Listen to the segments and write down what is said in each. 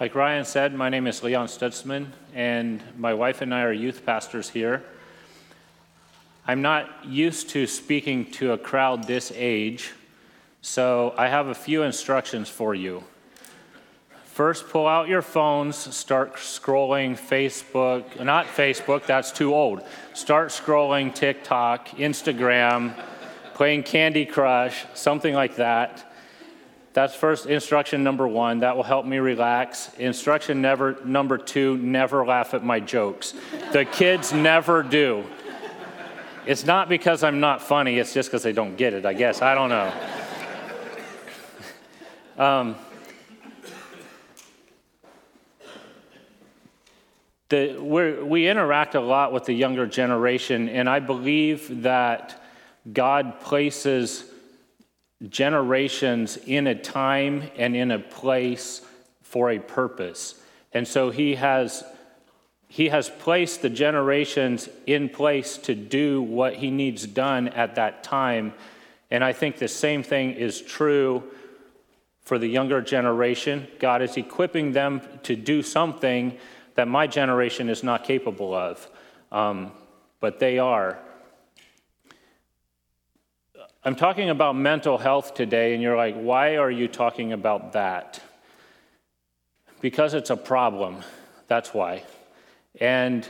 Like Ryan said, my name is Leon Stutzman, and my wife and I are youth pastors here. I'm not used to speaking to a crowd this age, so I have a few instructions for you. First, pull out your phones, start scrolling Facebook, not Facebook, that's too old. Start scrolling TikTok, Instagram, playing Candy Crush, something like that. That's first instruction number one. That will help me relax. Instruction never, number two never laugh at my jokes. The kids never do. It's not because I'm not funny, it's just because they don't get it, I guess. I don't know. Um, the, we interact a lot with the younger generation, and I believe that God places generations in a time and in a place for a purpose. And so he has he has placed the generations in place to do what he needs done at that time. And I think the same thing is true for the younger generation. God is equipping them to do something that my generation is not capable of, um, but they are. I'm talking about mental health today, and you're like, why are you talking about that? Because it's a problem. That's why. And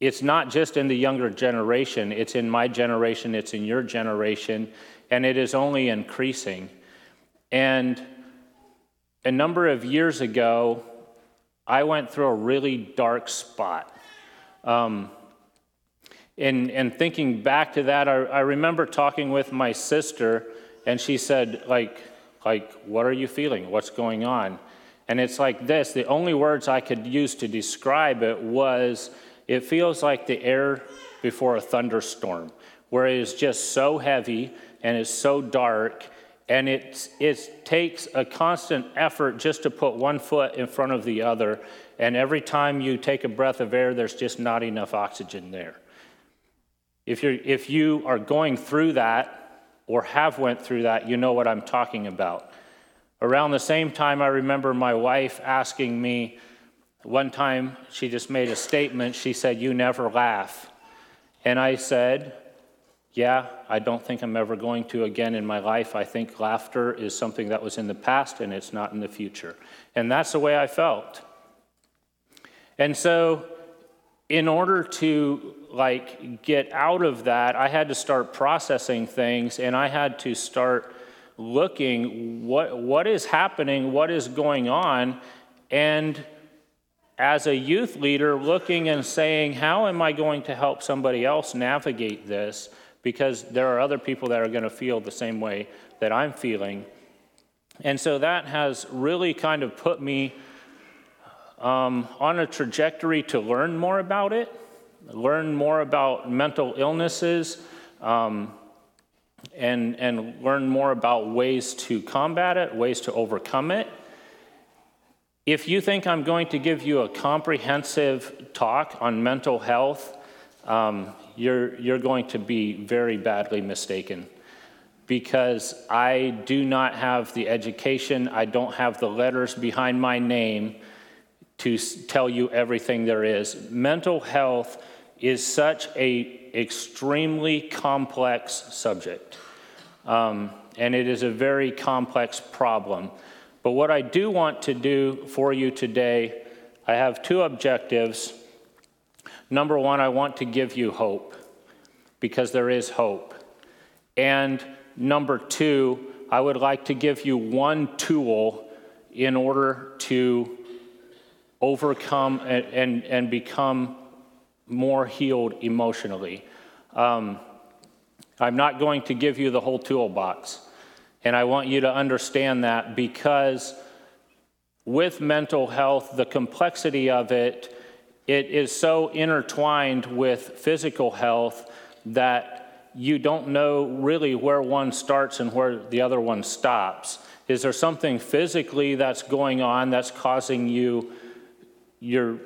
it's not just in the younger generation, it's in my generation, it's in your generation, and it is only increasing. And a number of years ago, I went through a really dark spot. Um, and, thinking back to that, I, I remember talking with my sister, and she said, like, like, what are you feeling? What's going on? And it's like this the only words I could use to describe it was it feels like the air before a thunderstorm, where it is just so heavy and it's so dark, and it, it takes a constant effort just to put one foot in front of the other. And every time you take a breath of air, there's just not enough oxygen there. If, you're, if you are going through that or have went through that, you know what I'm talking about. Around the same time, I remember my wife asking me, one time she just made a statement. She said, You never laugh. And I said, Yeah, I don't think I'm ever going to again in my life. I think laughter is something that was in the past and it's not in the future. And that's the way I felt. And so, in order to like get out of that, I had to start processing things and I had to start looking what what is happening, what is going on, and as a youth leader looking and saying, how am I going to help somebody else navigate this? Because there are other people that are going to feel the same way that I'm feeling. And so that has really kind of put me um, on a trajectory to learn more about it learn more about mental illnesses, um, and, and learn more about ways to combat it, ways to overcome it. If you think I'm going to give you a comprehensive talk on mental health, um, you're, you're going to be very badly mistaken because I do not have the education, I don't have the letters behind my name to tell you everything there is. Mental health is such a extremely complex subject. Um, and it is a very complex problem. But what I do want to do for you today, I have two objectives. Number one, I want to give you hope because there is hope. And number two, I would like to give you one tool in order to overcome and, and, and become more healed emotionally. Um, I'm not going to give you the whole toolbox. And I want you to understand that because with mental health, the complexity of it, it is so intertwined with physical health that you don't know really where one starts and where the other one stops. Is there something physically that's going on that's causing you your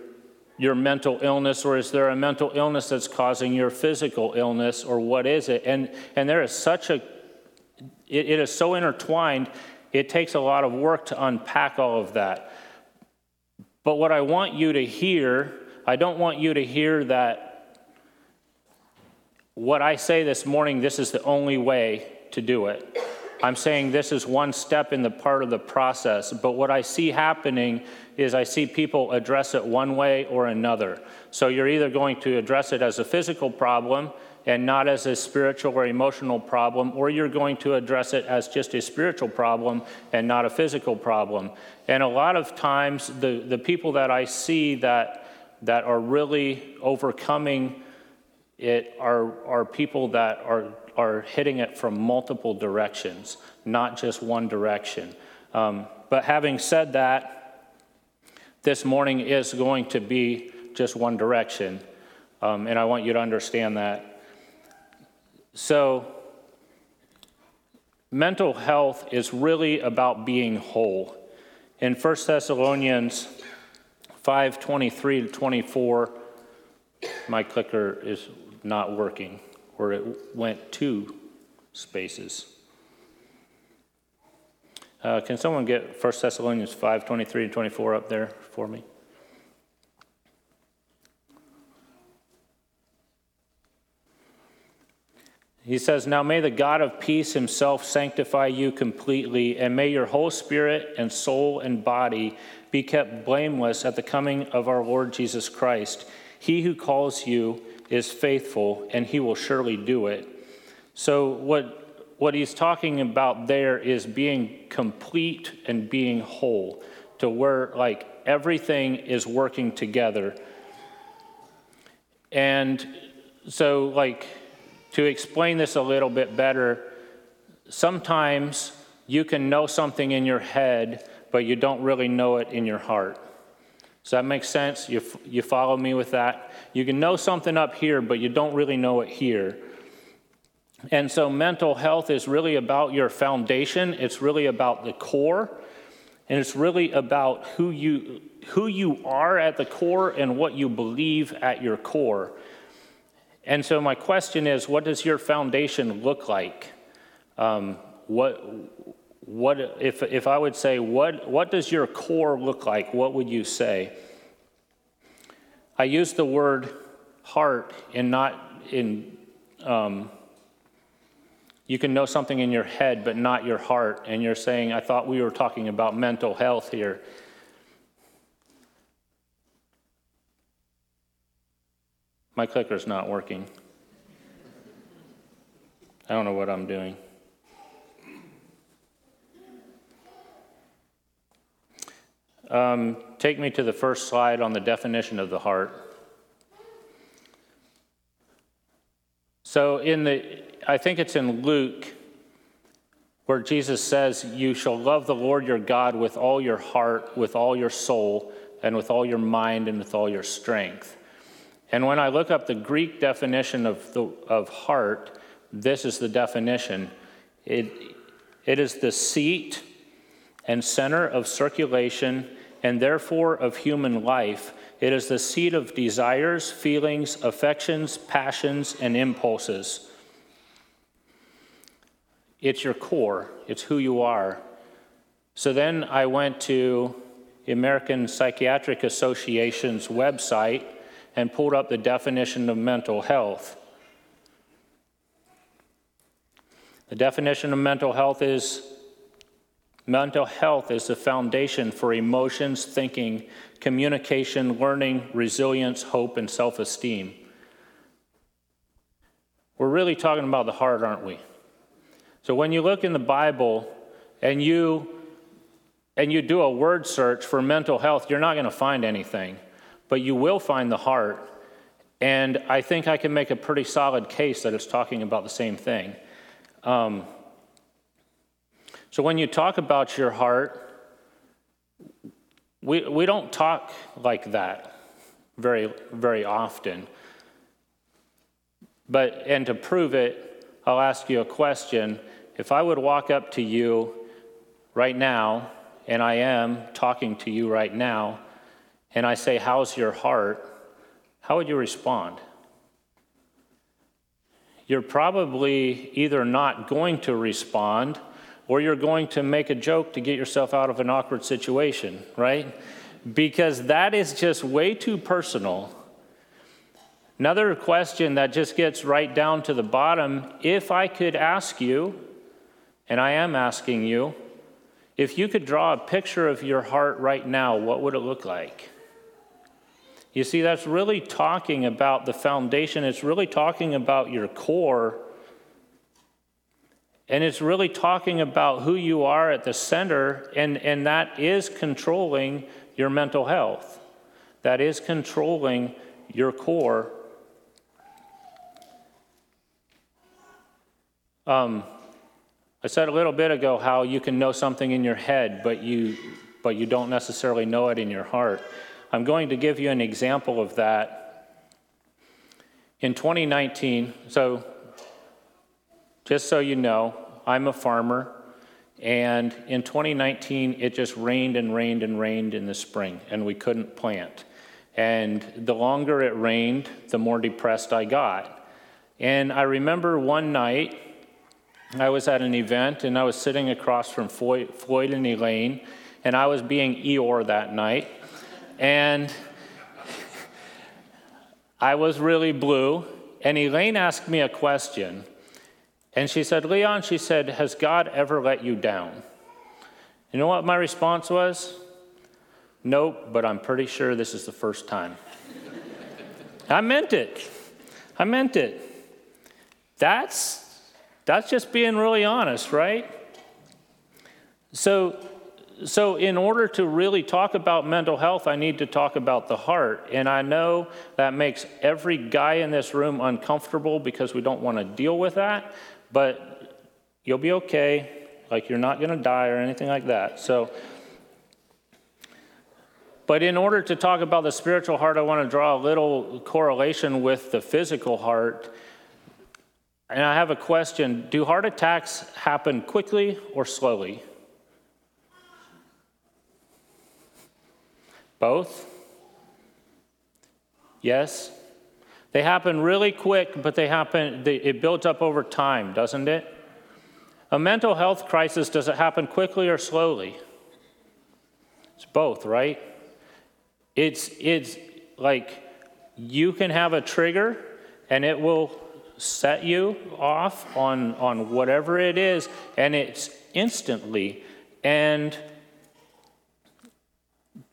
your mental illness, or is there a mental illness that's causing your physical illness, or what is it? And, and there is such a, it, it is so intertwined, it takes a lot of work to unpack all of that. But what I want you to hear, I don't want you to hear that what I say this morning, this is the only way to do it. I'm saying this is one step in the part of the process, but what I see happening is I see people address it one way or another. So you're either going to address it as a physical problem and not as a spiritual or emotional problem, or you're going to address it as just a spiritual problem and not a physical problem. And a lot of times, the, the people that I see that, that are really overcoming it are, are people that are are hitting it from multiple directions, not just one direction. Um, but having said that, this morning is going to be just one direction, um, and I want you to understand that. So, mental health is really about being whole. In 1 Thessalonians 5 23 to 24, my clicker is not working where it went two spaces. Uh, can someone get 1 Thessalonians 5 23 and 24 up there for me? He says, Now may the God of peace himself sanctify you completely, and may your whole spirit and soul and body be kept blameless at the coming of our Lord Jesus Christ. He who calls you is faithful, and he will surely do it. So, what, what he's talking about there is being complete and being whole, to where like everything is working together. And so, like, to explain this a little bit better, sometimes you can know something in your head, but you don't really know it in your heart. Does that make sense? You, you follow me with that? You can know something up here, but you don't really know it here. And so, mental health is really about your foundation, it's really about the core, and it's really about who you, who you are at the core and what you believe at your core. And so, my question is what does your foundation look like? Um, what, what if, if I would say, what, what does your core look like? What would you say? I use the word heart and not in, um, you can know something in your head, but not your heart. And you're saying, I thought we were talking about mental health here. My clicker's not working. I don't know what I'm doing. Um, take me to the first slide on the definition of the heart. So, in the, I think it's in Luke where Jesus says, You shall love the Lord your God with all your heart, with all your soul, and with all your mind, and with all your strength. And when I look up the Greek definition of, the, of heart, this is the definition it, it is the seat and center of circulation and therefore of human life. It is the seat of desires, feelings, affections, passions, and impulses. It's your core, it's who you are. So then I went to the American Psychiatric Association's website and pulled up the definition of mental health. The definition of mental health is Mental health is the foundation for emotions, thinking, communication, learning, resilience, hope, and self esteem. We're really talking about the heart, aren't we? So when you look in the Bible and you and you do a word search for mental health, you're not going to find anything, but you will find the heart. And I think I can make a pretty solid case that it's talking about the same thing. Um, so when you talk about your heart, we, we don't talk like that very, very often. But, and to prove it, I'll ask you a question. If I would walk up to you right now, and I am talking to you right now, and I say, How's your heart? How would you respond? You're probably either not going to respond or you're going to make a joke to get yourself out of an awkward situation, right? because that is just way too personal. Another question that just gets right down to the bottom if I could ask you, and I am asking you, if you could draw a picture of your heart right now, what would it look like? You see, that's really talking about the foundation. It's really talking about your core. And it's really talking about who you are at the center, and, and that is controlling your mental health. That is controlling your core. Um, I said a little bit ago how you can know something in your head, but you, but you don't necessarily know it in your heart. I'm going to give you an example of that. In 2019, so just so you know, I'm a farmer, and in 2019, it just rained and rained and rained in the spring, and we couldn't plant. And the longer it rained, the more depressed I got. And I remember one night, I was at an event and I was sitting across from Floyd, Floyd and Elaine, and I was being Eeyore that night. And I was really blue. And Elaine asked me a question. And she said, Leon, she said, has God ever let you down? You know what my response was? Nope, but I'm pretty sure this is the first time. I meant it. I meant it. That's that's just being really honest, right? So so, in order to really talk about mental health, I need to talk about the heart. And I know that makes every guy in this room uncomfortable because we don't want to deal with that, but you'll be okay. Like, you're not going to die or anything like that. So, but in order to talk about the spiritual heart, I want to draw a little correlation with the physical heart. And I have a question Do heart attacks happen quickly or slowly? Both? Yes? They happen really quick, but they happen, they, it builds up over time, doesn't it? A mental health crisis, does it happen quickly or slowly? It's both, right? It's, it's like you can have a trigger and it will set you off on, on whatever it is, and it's instantly. And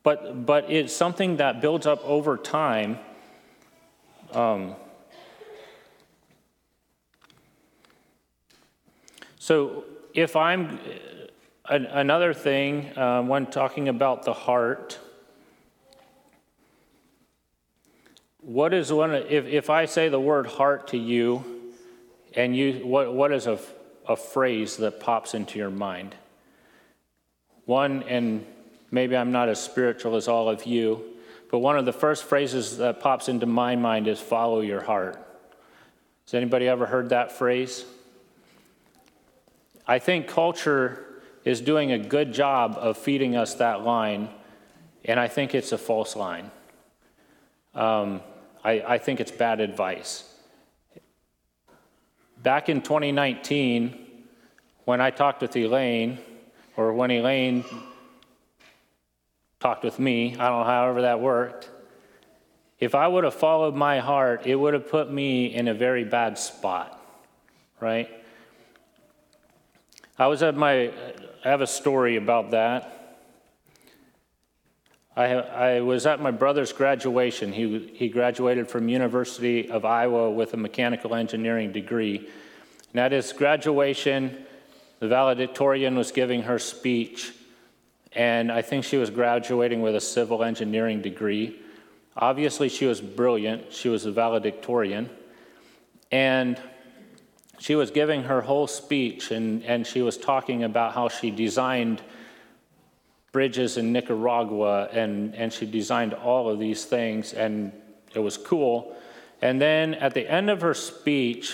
but, but it's something that builds up over time. Um, so, if I'm another thing uh, when talking about the heart, what is one, if, if I say the word heart to you, and you, what, what is a, a phrase that pops into your mind? One, and Maybe I'm not as spiritual as all of you, but one of the first phrases that pops into my mind is follow your heart. Has anybody ever heard that phrase? I think culture is doing a good job of feeding us that line, and I think it's a false line. Um, I, I think it's bad advice. Back in 2019, when I talked with Elaine, or when Elaine talked with me. I don't know however that worked. If I would have followed my heart, it would have put me in a very bad spot, right? I was at my, I have a story about that. I, I was at my brother's graduation. He, he graduated from University of Iowa with a mechanical engineering degree. And at his graduation, the valedictorian was giving her speech and I think she was graduating with a civil engineering degree. Obviously, she was brilliant. She was a valedictorian. And she was giving her whole speech, and, and she was talking about how she designed bridges in Nicaragua, and, and she designed all of these things, and it was cool. And then at the end of her speech,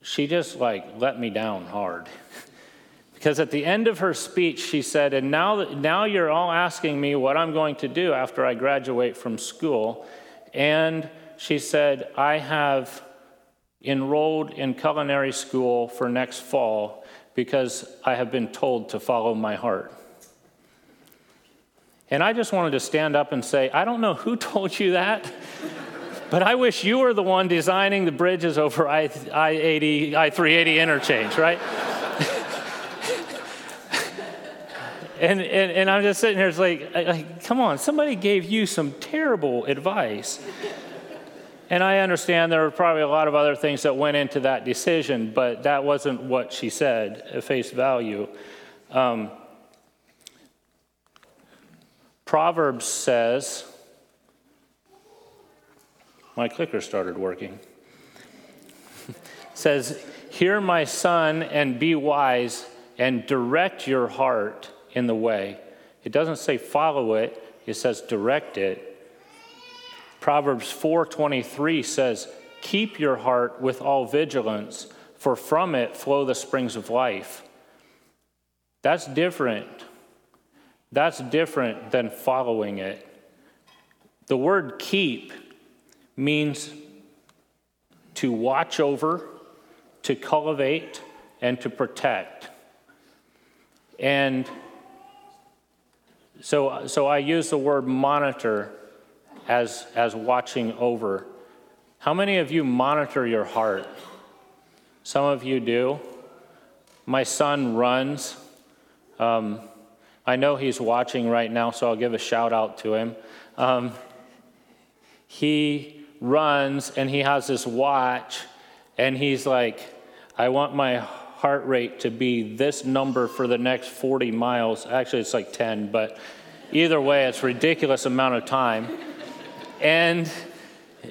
she just like let me down hard. Because at the end of her speech, she said, And now, now you're all asking me what I'm going to do after I graduate from school. And she said, I have enrolled in culinary school for next fall because I have been told to follow my heart. And I just wanted to stand up and say, I don't know who told you that, but I wish you were the one designing the bridges over I 80, I 380 interchange, right? And, and, and I'm just sitting here, it's like, like, come on, somebody gave you some terrible advice. And I understand there were probably a lot of other things that went into that decision, but that wasn't what she said at face value. Um, Proverbs says, my clicker started working. says, Hear my son and be wise and direct your heart in the way. It doesn't say follow it, it says direct it. Proverbs 4:23 says, "Keep your heart with all vigilance, for from it flow the springs of life." That's different. That's different than following it. The word keep means to watch over, to cultivate, and to protect. And so, so I use the word monitor as, as watching over. How many of you monitor your heart? Some of you do. My son runs. Um, I know he's watching right now, so I'll give a shout out to him. Um, he runs and he has this watch, and he's like, I want my heart rate to be this number for the next 40 miles. Actually, it's like 10, but either way, it's ridiculous amount of time. And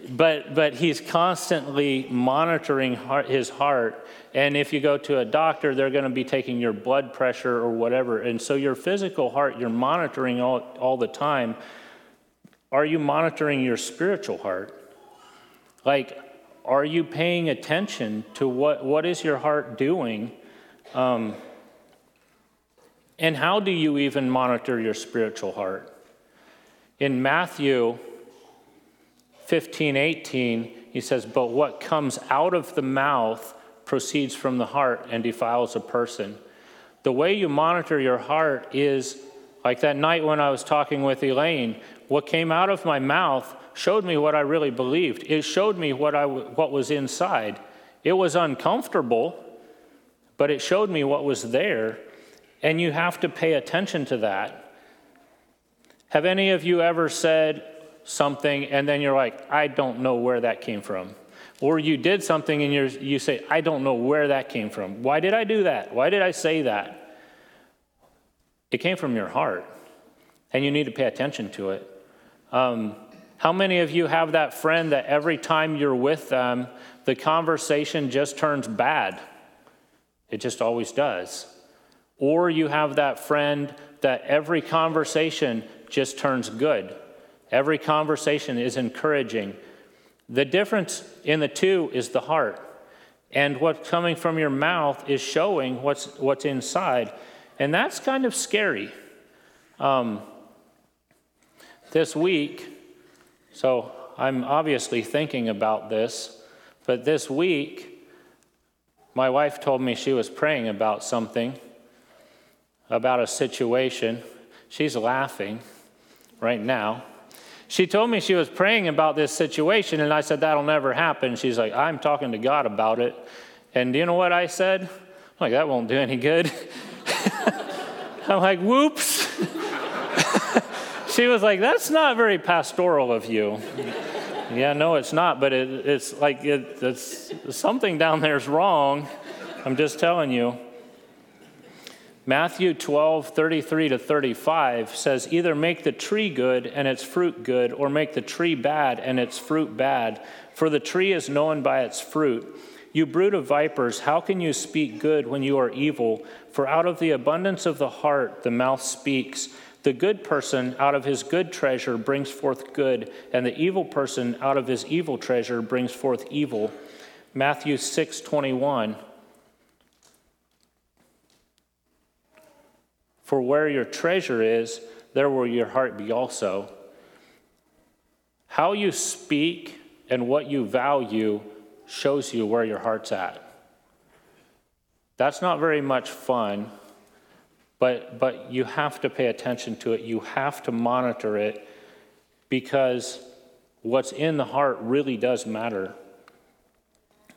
but but he's constantly monitoring heart, his heart and if you go to a doctor they're going to be taking your blood pressure or whatever and so your physical heart you're monitoring all, all the time are you monitoring your spiritual heart like are you paying attention to what, what is your heart doing? Um, and how do you even monitor your spiritual heart? In matthew 15, 18, he says, But what comes out of the mouth proceeds from the heart and defiles a person. The way you monitor your heart is like that night when I was talking with Elaine, what came out of my mouth showed me what I really believed. It showed me what, I, what was inside. It was uncomfortable, but it showed me what was there, and you have to pay attention to that. Have any of you ever said, something and then you're like, I don't know where that came from. Or you did something and you you say, I don't know where that came from. Why did I do that? Why did I say that? It came from your heart, and you need to pay attention to it. Um, how many of you have that friend that every time you're with them, the conversation just turns bad? It just always does. Or you have that friend that every conversation just turns good. Every conversation is encouraging. The difference in the two is the heart. And what's coming from your mouth is showing what's, what's inside. And that's kind of scary. Um, this week, so I'm obviously thinking about this, but this week, my wife told me she was praying about something, about a situation. She's laughing right now. She told me she was praying about this situation, and I said, That'll never happen. She's like, I'm talking to God about it. And do you know what I said? I'm like, That won't do any good. I'm like, Whoops. she was like, That's not very pastoral of you. yeah, no, it's not, but it, it's like it, it's, something down there's wrong. I'm just telling you. Matthew 12, 33 to 35 says, Either make the tree good and its fruit good, or make the tree bad and its fruit bad, for the tree is known by its fruit. You brood of vipers, how can you speak good when you are evil? For out of the abundance of the heart the mouth speaks. The good person out of his good treasure brings forth good, and the evil person out of his evil treasure brings forth evil. Matthew 6, 21. For where your treasure is, there will your heart be also. How you speak and what you value shows you where your heart's at. That's not very much fun, But, but you have to pay attention to it. You have to monitor it because what's in the heart really does matter.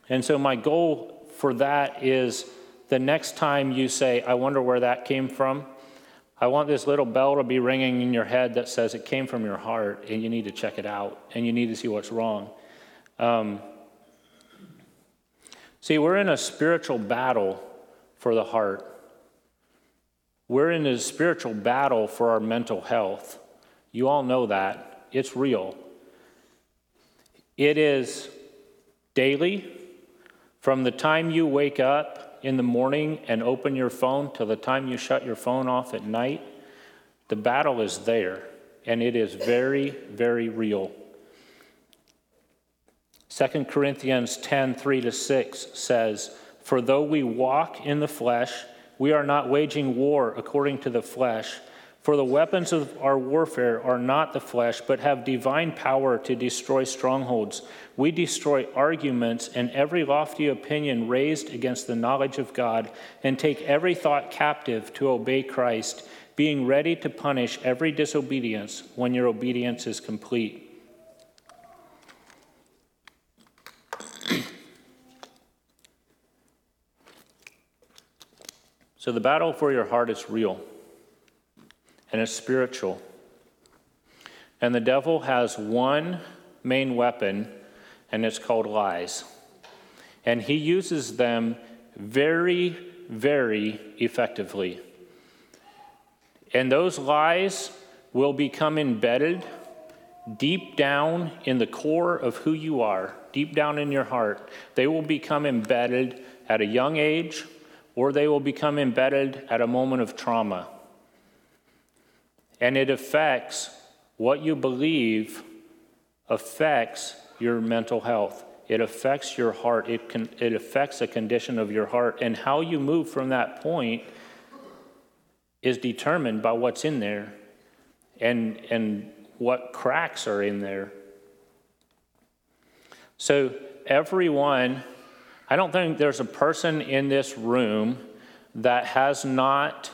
And so, my goal for that is the next time you say, I wonder where that came from, I want this little bell to be ringing in your head that says it came from your heart and you need to check it out and you need to see what's wrong. Um, see, we're in a spiritual battle for the heart. We're in a spiritual battle for our mental health. You all know that. It's real. It is daily, from the time you wake up in the morning and open your phone till the time you shut your phone off at night. The battle is there, and it is very, very real. 2 Corinthians 10 3 to 6 says, For though we walk in the flesh, we are not waging war according to the flesh. For the weapons of our warfare are not the flesh, but have divine power to destroy strongholds. We destroy arguments and every lofty opinion raised against the knowledge of God, and take every thought captive to obey Christ, being ready to punish every disobedience when your obedience is complete. So the battle for your heart is real and it's spiritual. And the devil has one main weapon, and it's called lies. And he uses them very, very effectively. And those lies will become embedded deep down in the core of who you are, deep down in your heart. They will become embedded at a young age or they will become embedded at a moment of trauma. And it affects what you believe, affects your mental health. It affects your heart. It, can, it affects the condition of your heart. And how you move from that point is determined by what's in there and, and what cracks are in there. So, everyone I don't think there's a person in this room that has not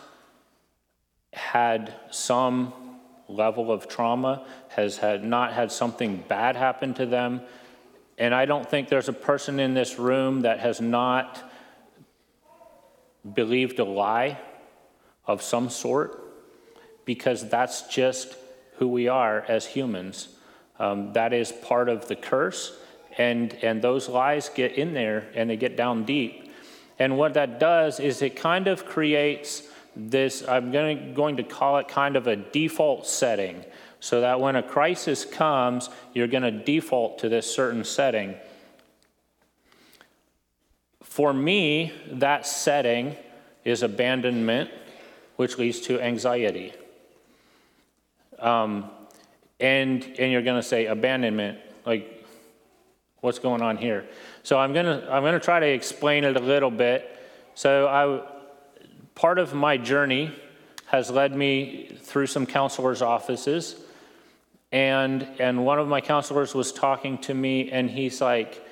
had some level of trauma, has had not had something bad happen to them. And I don't think there's a person in this room that has not believed a lie of some sort, because that's just who we are as humans. Um, that is part of the curse and, and those lies get in there and they get down deep. And what that does is it kind of creates this, I'm gonna, going to call it kind of a default setting, so that when a crisis comes, you're going to default to this certain setting. For me, that setting is abandonment, which leads to anxiety. Um, and, and you're going to say abandonment, like what's going on here. So I'm going to I'm going to try to explain it a little bit. So I part of my journey has led me through some counselors' offices. And and one of my counselors was talking to me and he's like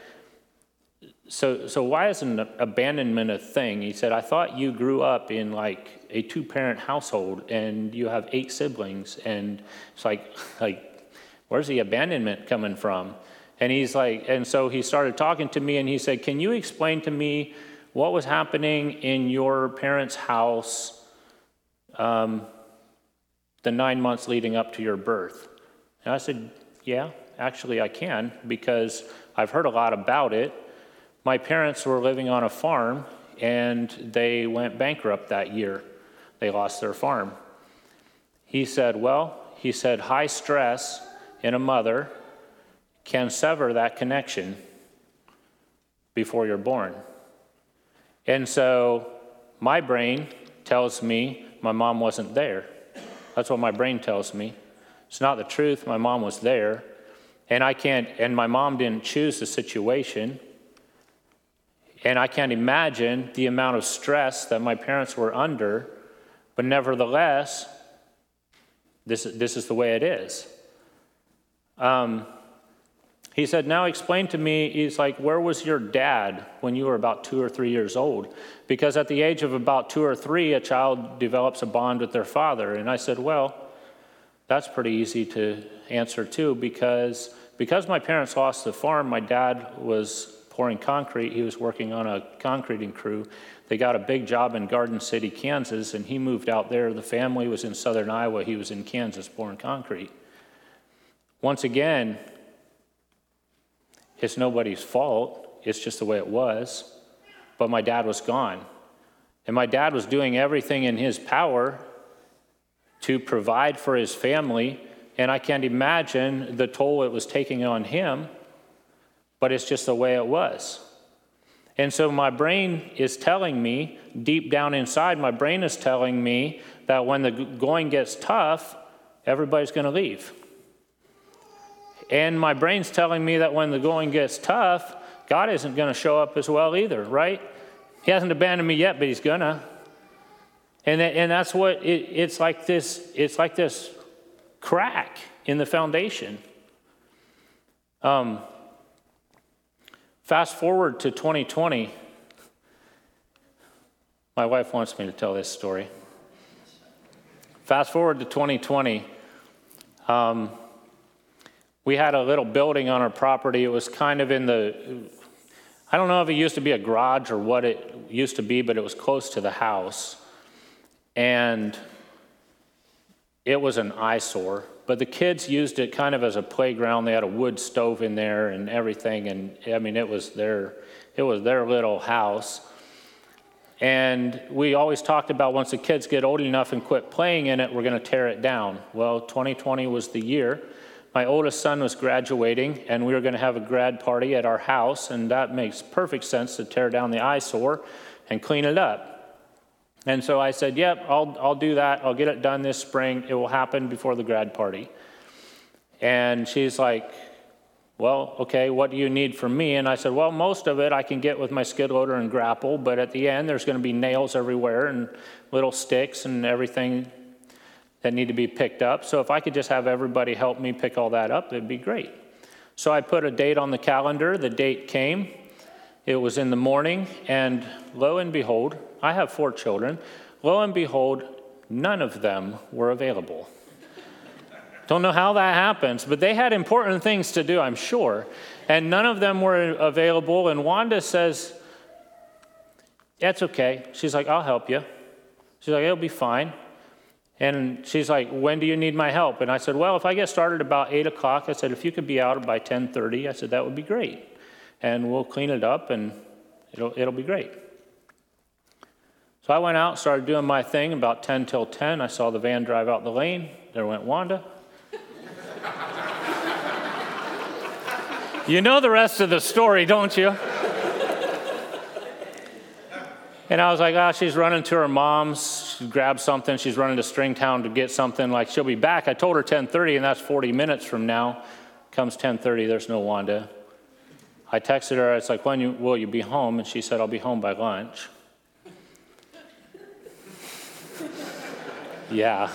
so so why isn't abandonment a thing? He said I thought you grew up in like a two-parent household and you have eight siblings and it's like like where's the abandonment coming from? And he's like, and so he started talking to me and he said, Can you explain to me what was happening in your parents' house um, the nine months leading up to your birth? And I said, Yeah, actually, I can because I've heard a lot about it. My parents were living on a farm and they went bankrupt that year. They lost their farm. He said, Well, he said, high stress in a mother can sever that connection before you're born. And so my brain tells me my mom wasn't there. That's what my brain tells me. It's not the truth. My mom was there. And I can't, and my mom didn't choose the situation. And I can't imagine the amount of stress that my parents were under. But nevertheless, this, this is the way it is. Um, He said, Now explain to me, he's like, where was your dad when you were about two or three years old? Because at the age of about two or three, a child develops a bond with their father. And I said, Well, that's pretty easy to answer too, because because my parents lost the farm, my dad was pouring concrete. He was working on a concreting crew. They got a big job in Garden City, Kansas, and he moved out there. The family was in southern Iowa. He was in Kansas pouring concrete. Once again, it's nobody's fault. It's just the way it was. But my dad was gone. And my dad was doing everything in his power to provide for his family and I can't imagine the toll it was taking on him, but it's just the way it was. And so my brain is telling me, deep down inside, my brain is telling me that when the going gets tough, everybody's going to leave. And my brain's telling me that when the going gets tough, God isn't going to show up as well either, right? He hasn't abandoned me yet, but he's going to. And, and that's what it, it's like this, it's like this crack in the foundation. Um, fast forward to 2020. My wife wants me to tell this story. Fast forward to 2020. Um, we had a little building on our property. It was kind of in the, I don't know if it used to be a garage or what it used to be, but it was close to the house. And it was an eyesore. But the kids used it kind of as a playground. They had a wood stove in there and everything, and I mean, it was their it was their little house. And we always talked about once the kids get old enough and quit playing in it, we're going to tear it down. Well, 2020 was the year. My oldest son was graduating, and we were going to have a grad party at our house, and that makes perfect sense to tear down the eyesore and clean it up. And so I said, Yep, I'll, I'll do that. I'll get it done this spring. It will happen before the grad party. And she's like, Well, okay, what do you need from me? And I said, Well, most of it I can get with my skid loader and grapple, but at the end, there's going to be nails everywhere and little sticks and everything that need to be picked up. So if I could just have everybody help me pick all that up, it'd be great. So I put a date on the calendar. The date came. It was in the morning, and lo and behold, I have four children. Lo and behold, none of them were available. Don't know how that happens, but they had important things to do, I'm sure. And none of them were available. And Wanda says, That's okay. She's like, I'll help you. She's like, It'll be fine. And she's like, When do you need my help? And I said, Well, if I get started about 8 o'clock, I said, If you could be out by 10.30, I said, That would be great. And we'll clean it up and it'll, it'll be great. So I went out, started doing my thing. About 10 till 10, I saw the van drive out the lane. There went Wanda. you know the rest of the story, don't you? And I was like, oh, she's running to her mom's. She grabbed something. She's running to Stringtown to get something. Like she'll be back. I told her 10:30, and that's 40 minutes from now. Comes 10:30. There's no Wanda. I texted her. It's like, when you, will you be home? And she said, I'll be home by lunch. Yeah.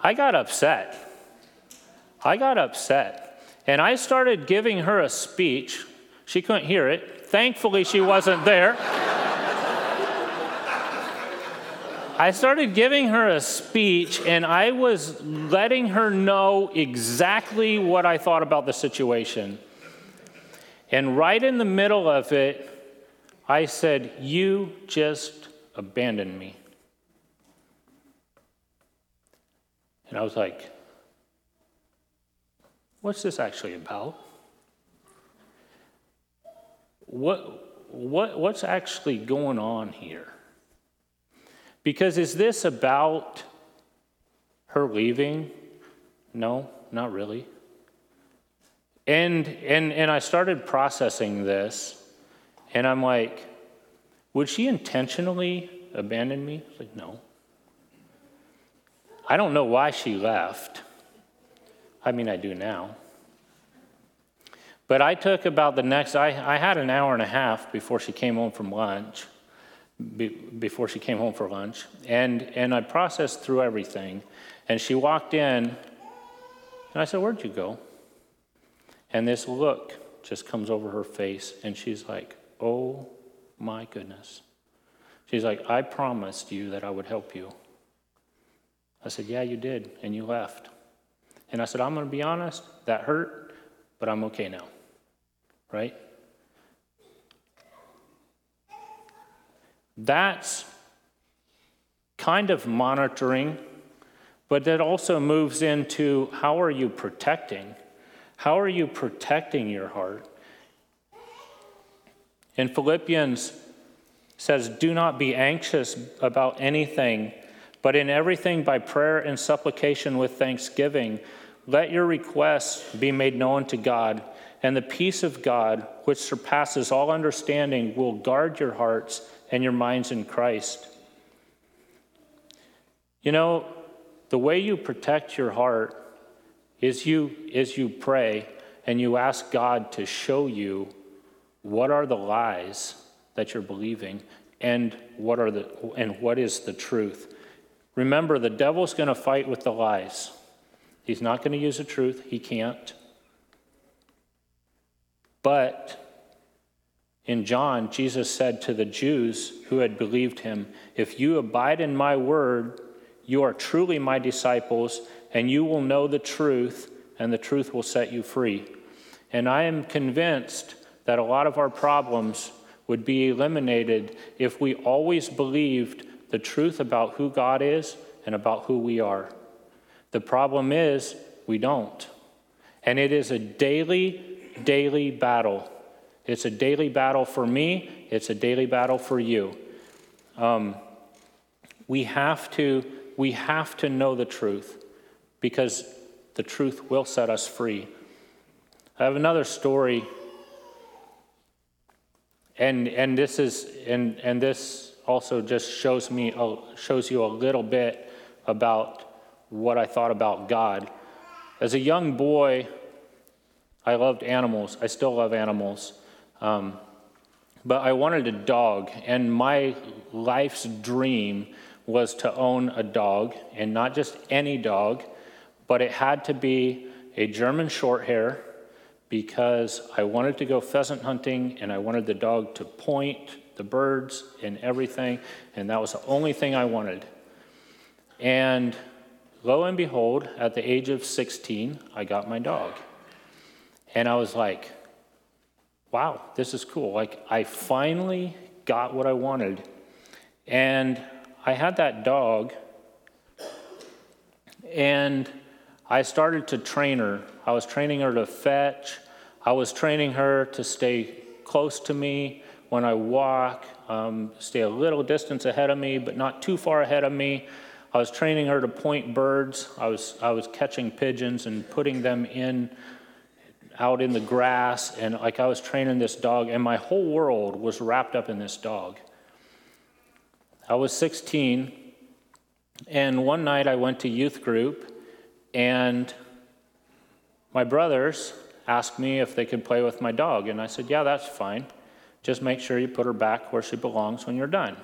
I got upset. I got upset. And I started giving her a speech. She couldn't hear it. Thankfully, she wasn't there. I started giving her a speech, and I was letting her know exactly what I thought about the situation. And right in the middle of it, I said, You just abandoned me. And I was like, what's this actually about? What, what, what's actually going on here? Because is this about her leaving? No, not really. And, and, and I started processing this, and I'm like, would she intentionally abandon me? Like, no. I don't know why she left. I mean, I do now. But I took about the next, I, I had an hour and a half before she came home from lunch, be, before she came home for lunch. And, and I processed through everything. And she walked in, and I said, Where'd you go? And this look just comes over her face, and she's like, Oh my goodness. She's like, I promised you that I would help you. I said, Yeah, you did, and you left. And I said, I'm going to be honest, that hurt, but I'm okay now. Right? That's kind of monitoring, but that also moves into how are you protecting? How are you protecting your heart? In Philippians says, "Do not be anxious about anything, but in everything by prayer and supplication with thanksgiving, let your requests be made known to God, and the peace of God, which surpasses all understanding, will guard your hearts and your minds in Christ." You know, the way you protect your heart is you is you pray and you ask God to show you what are the lies that you're believing and what are the and what is the truth. Remember the devil's going to fight with the lies. He's not going to use the truth. He can't. But in John, Jesus said to the Jews who had believed him, If you abide in my word, you are truly my disciples, and you will know the truth, and the truth will set you free. And I am convinced that a lot of our problems would be eliminated if we always believed the truth about who God is and about who we are. The problem is we don't. And it is a daily, daily battle. It's a daily battle for me, it's a daily battle for you. Um, we have to we have to know the truth because the truth will set us free. I have another story, and and this is and and this also just shows me shows you a little bit about what I thought about God. As a young boy, I loved animals. I still love animals. Um, but I wanted a dog, and my life's dream was to own a dog, and not just any dog, but it had to be a German short hair because I wanted to go pheasant hunting and I wanted the dog to point the birds and everything, and that was the only thing I wanted. And lo and behold, at the age of 16, I got my dog. And I was like, wow, this is cool. Like, I finally got what I wanted. And I had that dog, and I started to train her. I was training her to fetch, I was training her to stay close to me when I walk, um, stay a little distance ahead of me, but not too far ahead of me. I was training her to point birds. I was, I was catching pigeons and putting them in out in the grass and like I was training this dog and my whole world was wrapped up in this dog. I was 16, and one night I went to youth group, and my brothers asked me if they could play with my dog, and I said, Yeah, that's fine. Just make sure you put her back where she belongs when you're done.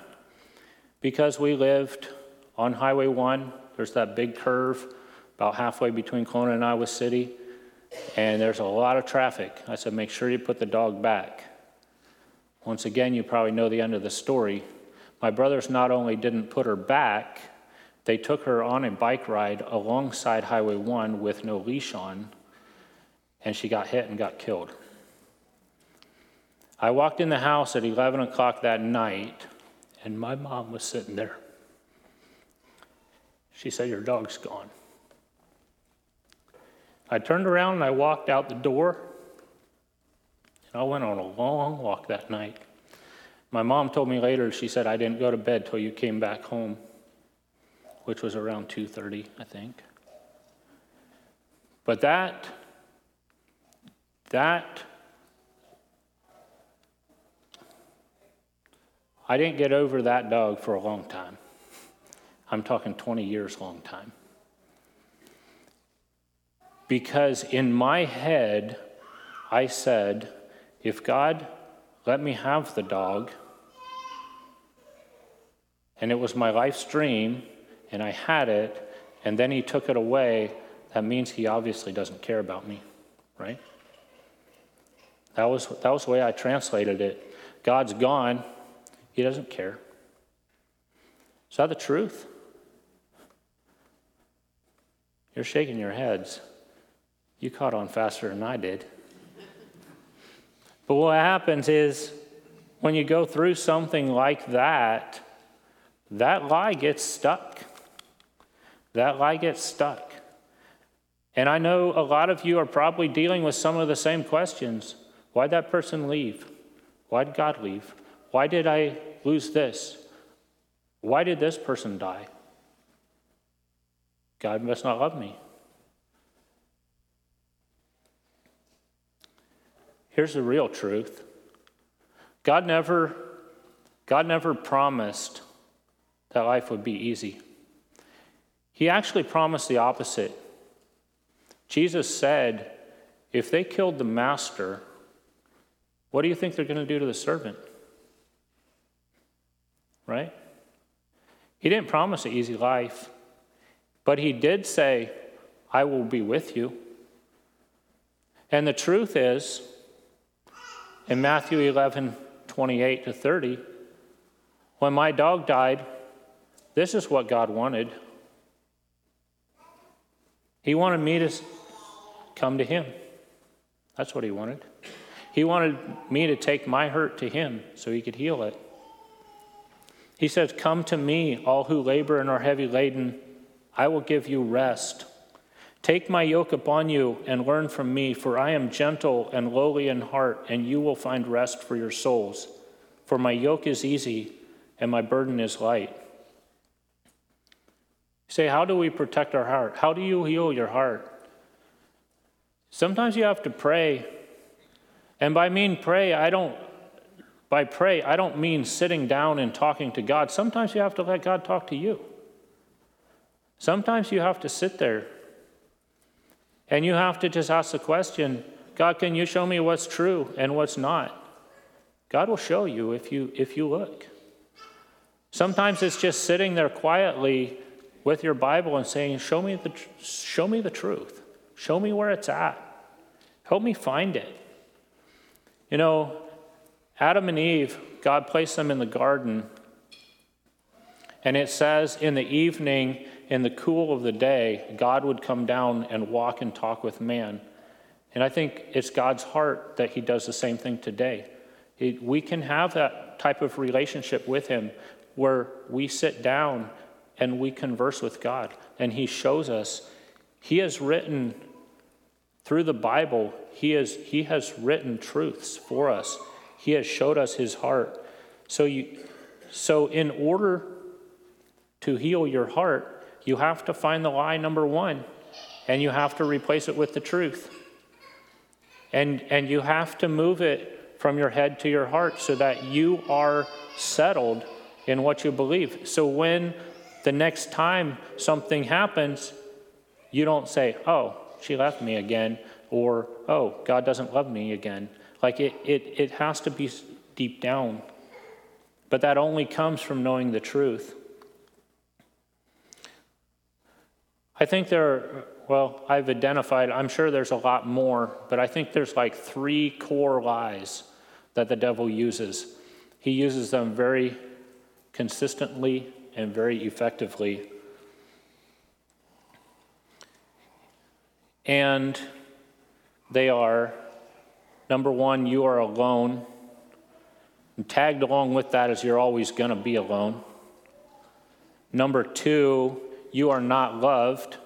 Because we lived on Highway 1, there's that big curve about halfway between Kalona and Iowa City, and there's a lot of traffic. I said, Make sure you put the dog back. Once again, you probably know the end of the story. My brothers not only didn't put her back, they took her on a bike ride alongside Highway 1 with no leash on, and she got hit and got killed. I walked in the house at 11 o'clock that night, and my mom was sitting there. She said, Your dog's gone. I turned around and I walked out the door, and I went on a long walk that night. My mom told me later, she said, I didn't go to bed till you came back home, which was around 2.30, I think. But that, that, I didn't get over that dog for a long time. I'm talking 20 years long time. Because in my head, I said, if God let me have the dog, and it was my life's dream, and I had it, and then he took it away, that means he obviously doesn't care about me, right? That was, that was the way I translated it. God's gone, He doesn't care. Is that the truth? You're shaking your heads. You caught on faster than I did. But what happens is when you go through something like that, that lie gets stuck. That lie gets stuck. And I know a lot of you are probably dealing with some of the same questions. Why'd that person leave? Why'd God leave? Why did I lose this? Why did this person die? God must not love me. Here's the real truth. God never God never promised that life would be easy. He actually promised the opposite. Jesus said, if they killed the master, what do you think they're going to do to the servant? Right? He didn't promise an easy life, but he did say, I will be with you. And the truth is, in Matthew 11, 28 to 30, when my dog died, this is what God wanted. He wanted me to come to Him. That's what He wanted. He wanted me to take my hurt to Him so He could heal it. He says, Come to me, all who labor and are heavy laden, I will give you rest. Take my yoke upon you and learn from me, for I am gentle and lowly in heart, and you will find rest for your souls. For my yoke is easy and my burden is light. Say, How do we protect our heart? How do you heal your heart? Sometimes you have to pray. And by mean pray, I don't by pray, I don't mean sitting down and talking to God. Sometimes you have to let God talk to you. Sometimes you have to sit there and you have to just ask the question God, can you show me what's true and what's not? God will show you if you, if you look. Sometimes it's just sitting there quietly with your Bible and saying, show me, the, show me the truth. Show me where it's at. Help me find it. You know, Adam and Eve, God placed them in the garden. And it says, in the evening, in the cool of the day, God would come down and walk and talk with man. And I think it's God's heart that He does the same thing today. we can have that type of relationship with Him where we sit down and we converse with God, and He shows us. He has written through the Bible, He has, he has written truths for us. He has showed us His heart. So, you, so in order to heal your heart, you have to find the lie number one, and you have to replace it with the truth. And, and you have to move it from your head to your heart so that you are settled in what you believe. So when the next time something happens, you don't say, oh, she left me again, or oh, God doesn't love me again. Like it, it, it has to be deep down. But that only comes from knowing the truth. I think there well, I've identified, I'm sure there's a lot more, but I think there's like three core lies that the devil uses. He uses them very consistently and very effectively. And they are number one, you are alone. And tagged along with that is you're always going to be alone. Number two, you are not loved.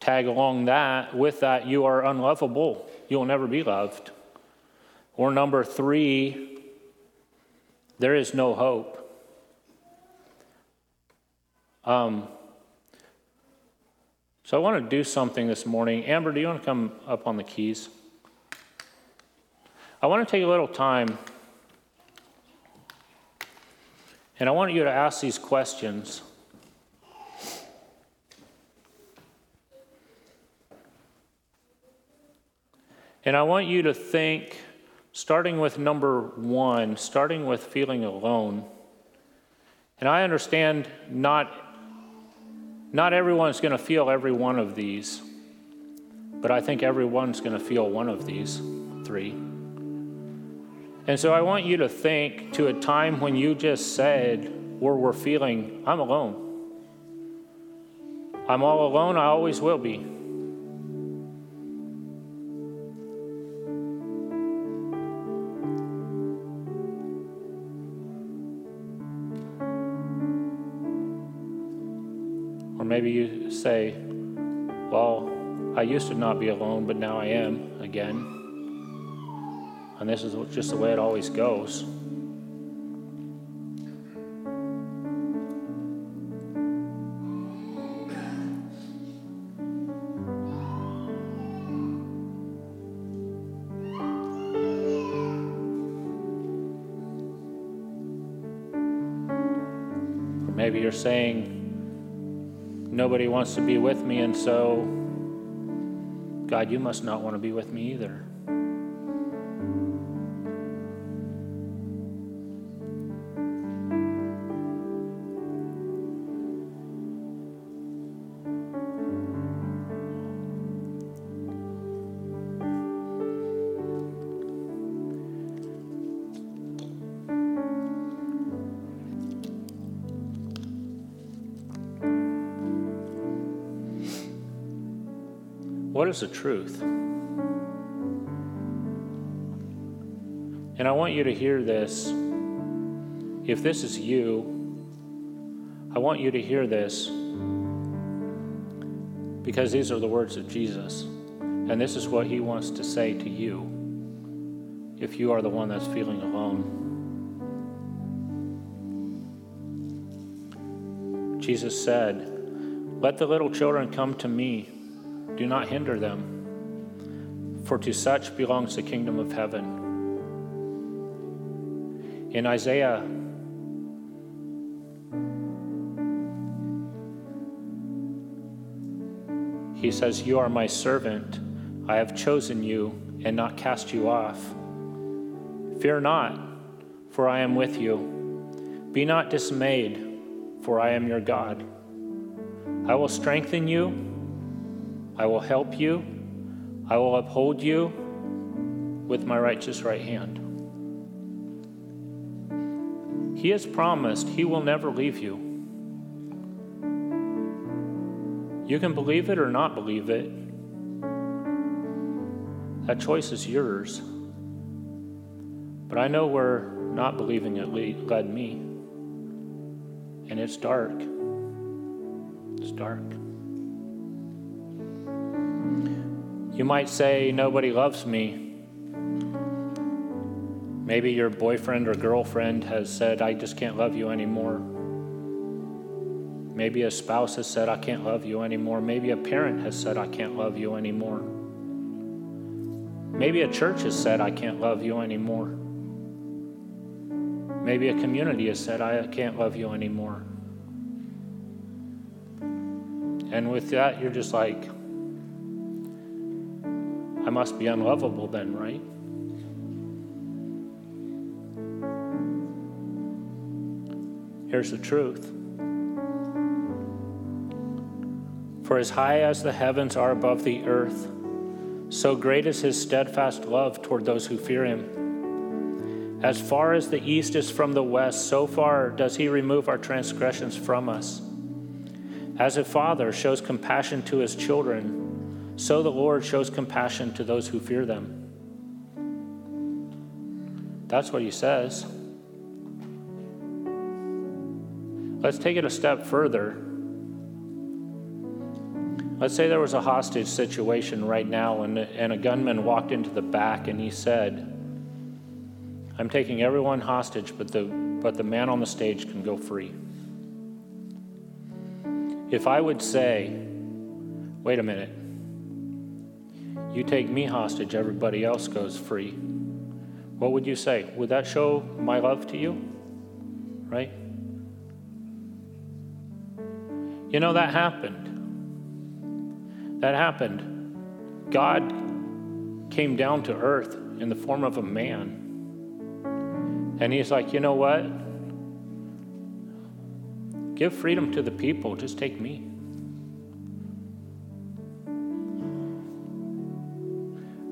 Tag along that, with that, you are unlovable. You'll never be loved. Or number three, there is no hope. Um, so I want to do something this morning. Amber, do you want to come up on the keys? I want to take a little time and I want you to ask these questions. And I want you to think, starting with number one, starting with feeling alone. And I understand not, not everyone's going to feel every one of these, but I think everyone's going to feel one of these three. And so I want you to think to a time when you just said, or were feeling, I'm alone. I'm all alone, I always will be. I used to not be alone, but now I am again. And this is just the way it always goes. Maybe you're saying, nobody wants to be with me, and so, God, you must not want to be with me either. What is the truth? And I want you to hear this. If this is you, I want you to hear this because these are the words of Jesus. And this is what he wants to say to you if you are the one that's feeling alone. Jesus said, Let the little children come to me do not hinder them, for to such belongs the kingdom of heaven. In Isaiah, he says, You are my servant. I have chosen you and not cast you off. Fear not, for I am with you. Be not dismayed, for I am your God. I will strengthen you I will help you. I will uphold you with my righteous right hand. He has promised He will never leave you. You can believe it or not believe it. That choice is yours. But I know where not believing it led me. And it's dark. It's dark. You might say, Nobody loves me. Maybe your boyfriend or girlfriend has said, I just can't love you anymore. Maybe a spouse has said, I can't love you anymore. Maybe a parent has said, I can't love you anymore. Maybe a church has said, I can't love you anymore. Maybe a community has said, I can't love you anymore. And with that, you're just like, I must be unlovable then, right? Here's the truth. For as high as the heavens are above the earth, so great is his steadfast love toward those who fear him. As far as the east is from the west, so far does he remove our transgressions from us. As a father shows compassion to his children, so the Lord shows compassion to those who fear them. That's what he says. Let's take it a step further. Let's say there was a hostage situation right now, and, and a gunman walked into the back and he said, I'm taking everyone hostage, but the, but the man on the stage can go free. If I would say, wait a minute, you take me hostage, everybody else goes free. What would you say? Would that show my love to you? Right? You know, that happened. That happened. God came down to earth in the form of a man. And he's like, you know what? Give freedom to the people, just take me.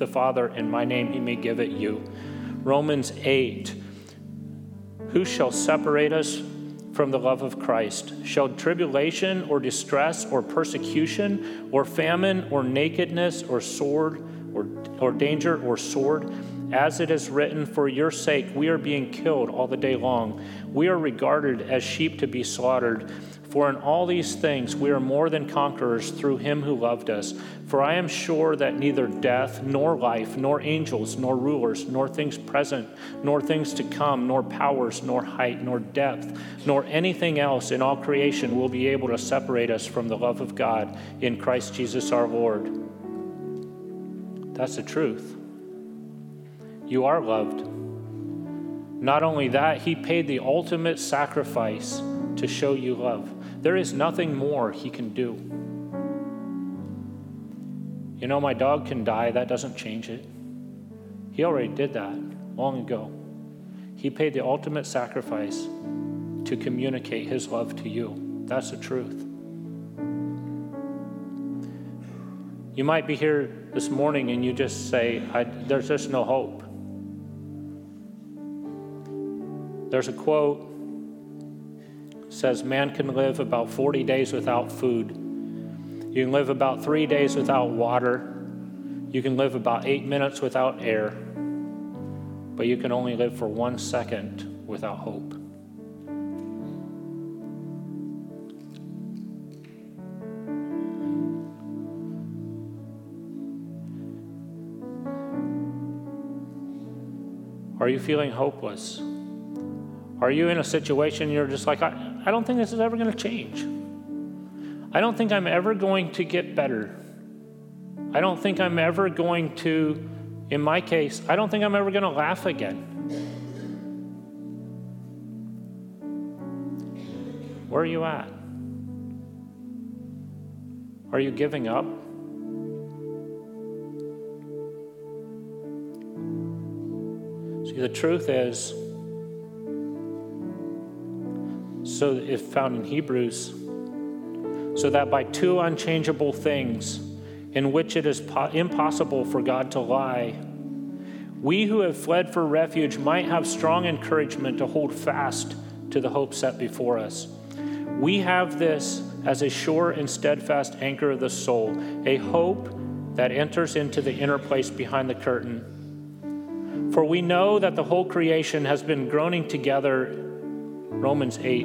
the Father in my name, he may give it you. Romans 8 Who shall separate us? from the love of Christ? Shall tribulation or distress or persecution or famine or nakedness or sword or, or danger or sword. As it is written, For your sake we are being killed all the day long. We are regarded as sheep to be slaughtered. For in all these things we are more than conquerors through him who loved us. For I am sure that neither death, nor life, nor angels, nor rulers, nor things present, nor things to come, nor powers, nor height, nor depth, nor anything else in all creation will be able to separate us from the love of God in Christ Jesus our Lord. That's the truth. You are loved. Not only that, He paid the ultimate sacrifice to show you love. There is nothing more He can do. You know, my dog can die, that doesn't change it. He already did that long ago. He paid the ultimate sacrifice to communicate His love to you. That's the truth. You might be here this morning and you just say, There's just no hope. There's a quote says man can live about 40 days without food. You can live about 3 days without water. You can live about 8 minutes without air. But you can only live for 1 second without hope. Are you feeling hopeless? Are you in a situation you're just like, I, I don't think this is ever going to change? I don't think I'm ever going to get better. I don't think I'm ever going to, in my case, I don't think I'm ever going to laugh again. Where are you at? Are you giving up? See, the truth is, so if found in Hebrews, so that by two unchangeable things in which it is po- impossible for God to lie, we who have fled for refuge might have strong encouragement to hold fast to the hope set before us. We have this as a sure and steadfast anchor of the soul, a hope that enters into the inner place behind the curtain for we know that the whole creation has been groaning together. Romans 8,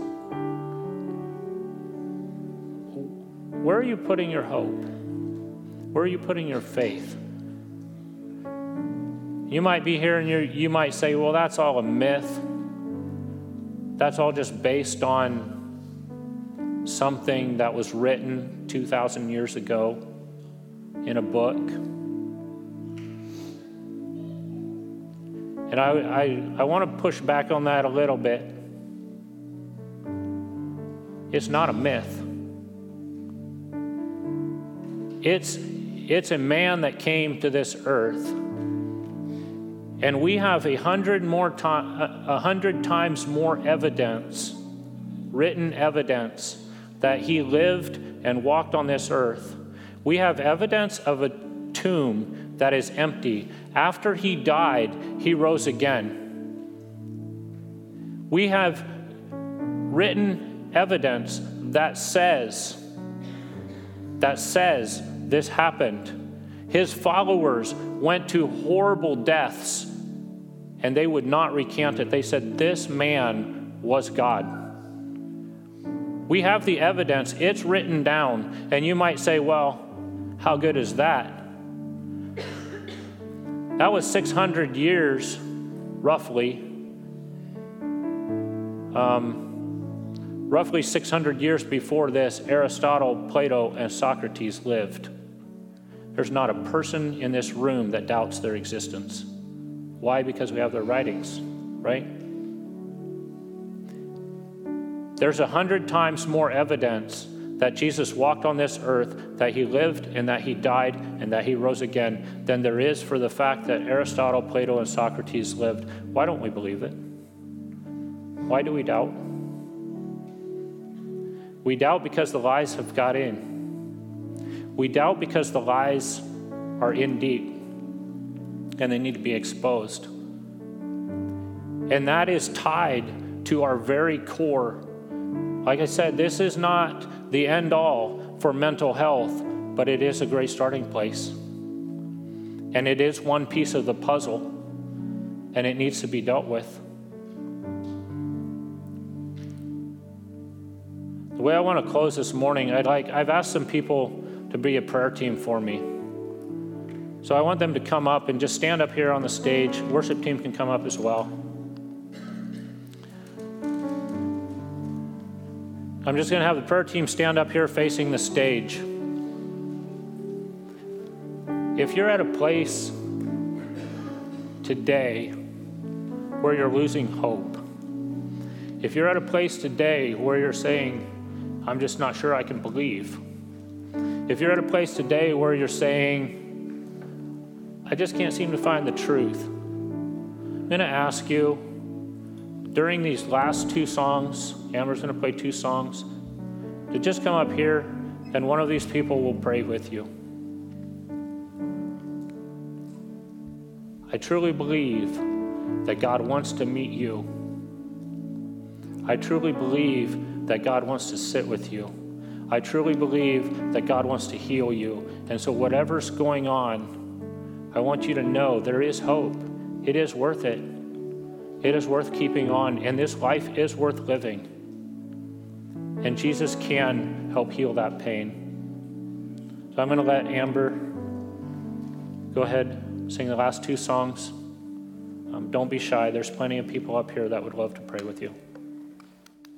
Where are you putting your hope? Where are you putting your faith? You might be here and you you might say, well, that's all a myth. That's all just based on something that was written 2,000 years ago in a book. And I, I, I want to push back on that a little bit. It's not a myth. It's, it's a man that came to this earth. And we have a hundred more to- a hundred times more evidence, written evidence, that he lived and walked on this earth. We have evidence of a tomb that is empty. After he died, he rose again. We have written evidence that says that says this happened. His followers went to horrible deaths and they would not recant it. They said this man was God. We have the evidence, it's written down. And you might say, well, how good is that? That was 600 years, roughly. Um, roughly 600 years before this, Aristotle, Plato, and Socrates lived. There's not a person in this room that doubts their existence. Why? Because we have their writings, right? There's a hundred times more evidence that Jesus walked on this earth, that he lived and that he died and that he rose again, than there is for the fact that Aristotle, Plato, and Socrates lived. Why don't we believe it? Why do we doubt? We doubt because the lies have got in. We doubt because the lies are in deep and they need to be exposed. And that is tied to our very core. Like I said, this is not the end all for mental health, but it is a great starting place. And it is one piece of the puzzle, and it needs to be dealt with. The way I want to close this morning, I'd like I've asked some people to be a prayer team for me. So I want them to come up and just stand up here on the stage. Worship team can come up as well. I'm just going to have the prayer team stand up here facing the stage. If you're at a place today where you're losing hope, if you're at a place today where you're saying, I'm just not sure I can believe, if you're at a place today where you're saying, I just can't seem to find the truth, I'm going to ask you during these last two songs, Amber's going to play two songs, to just come up here and one of these people will pray with you. I truly believe that God wants to meet you. I truly believe that God wants to sit with you. I truly believe that God wants to heal you. And so, whatever's going on, I want you to know there is hope. It is worth it. It is worth keeping on, and this life is worth living. And Jesus can help heal that pain. So I'm going to let Amber go ahead, sing the last two songs. Um, don't be shy. There's plenty of people up here that would love to pray with you.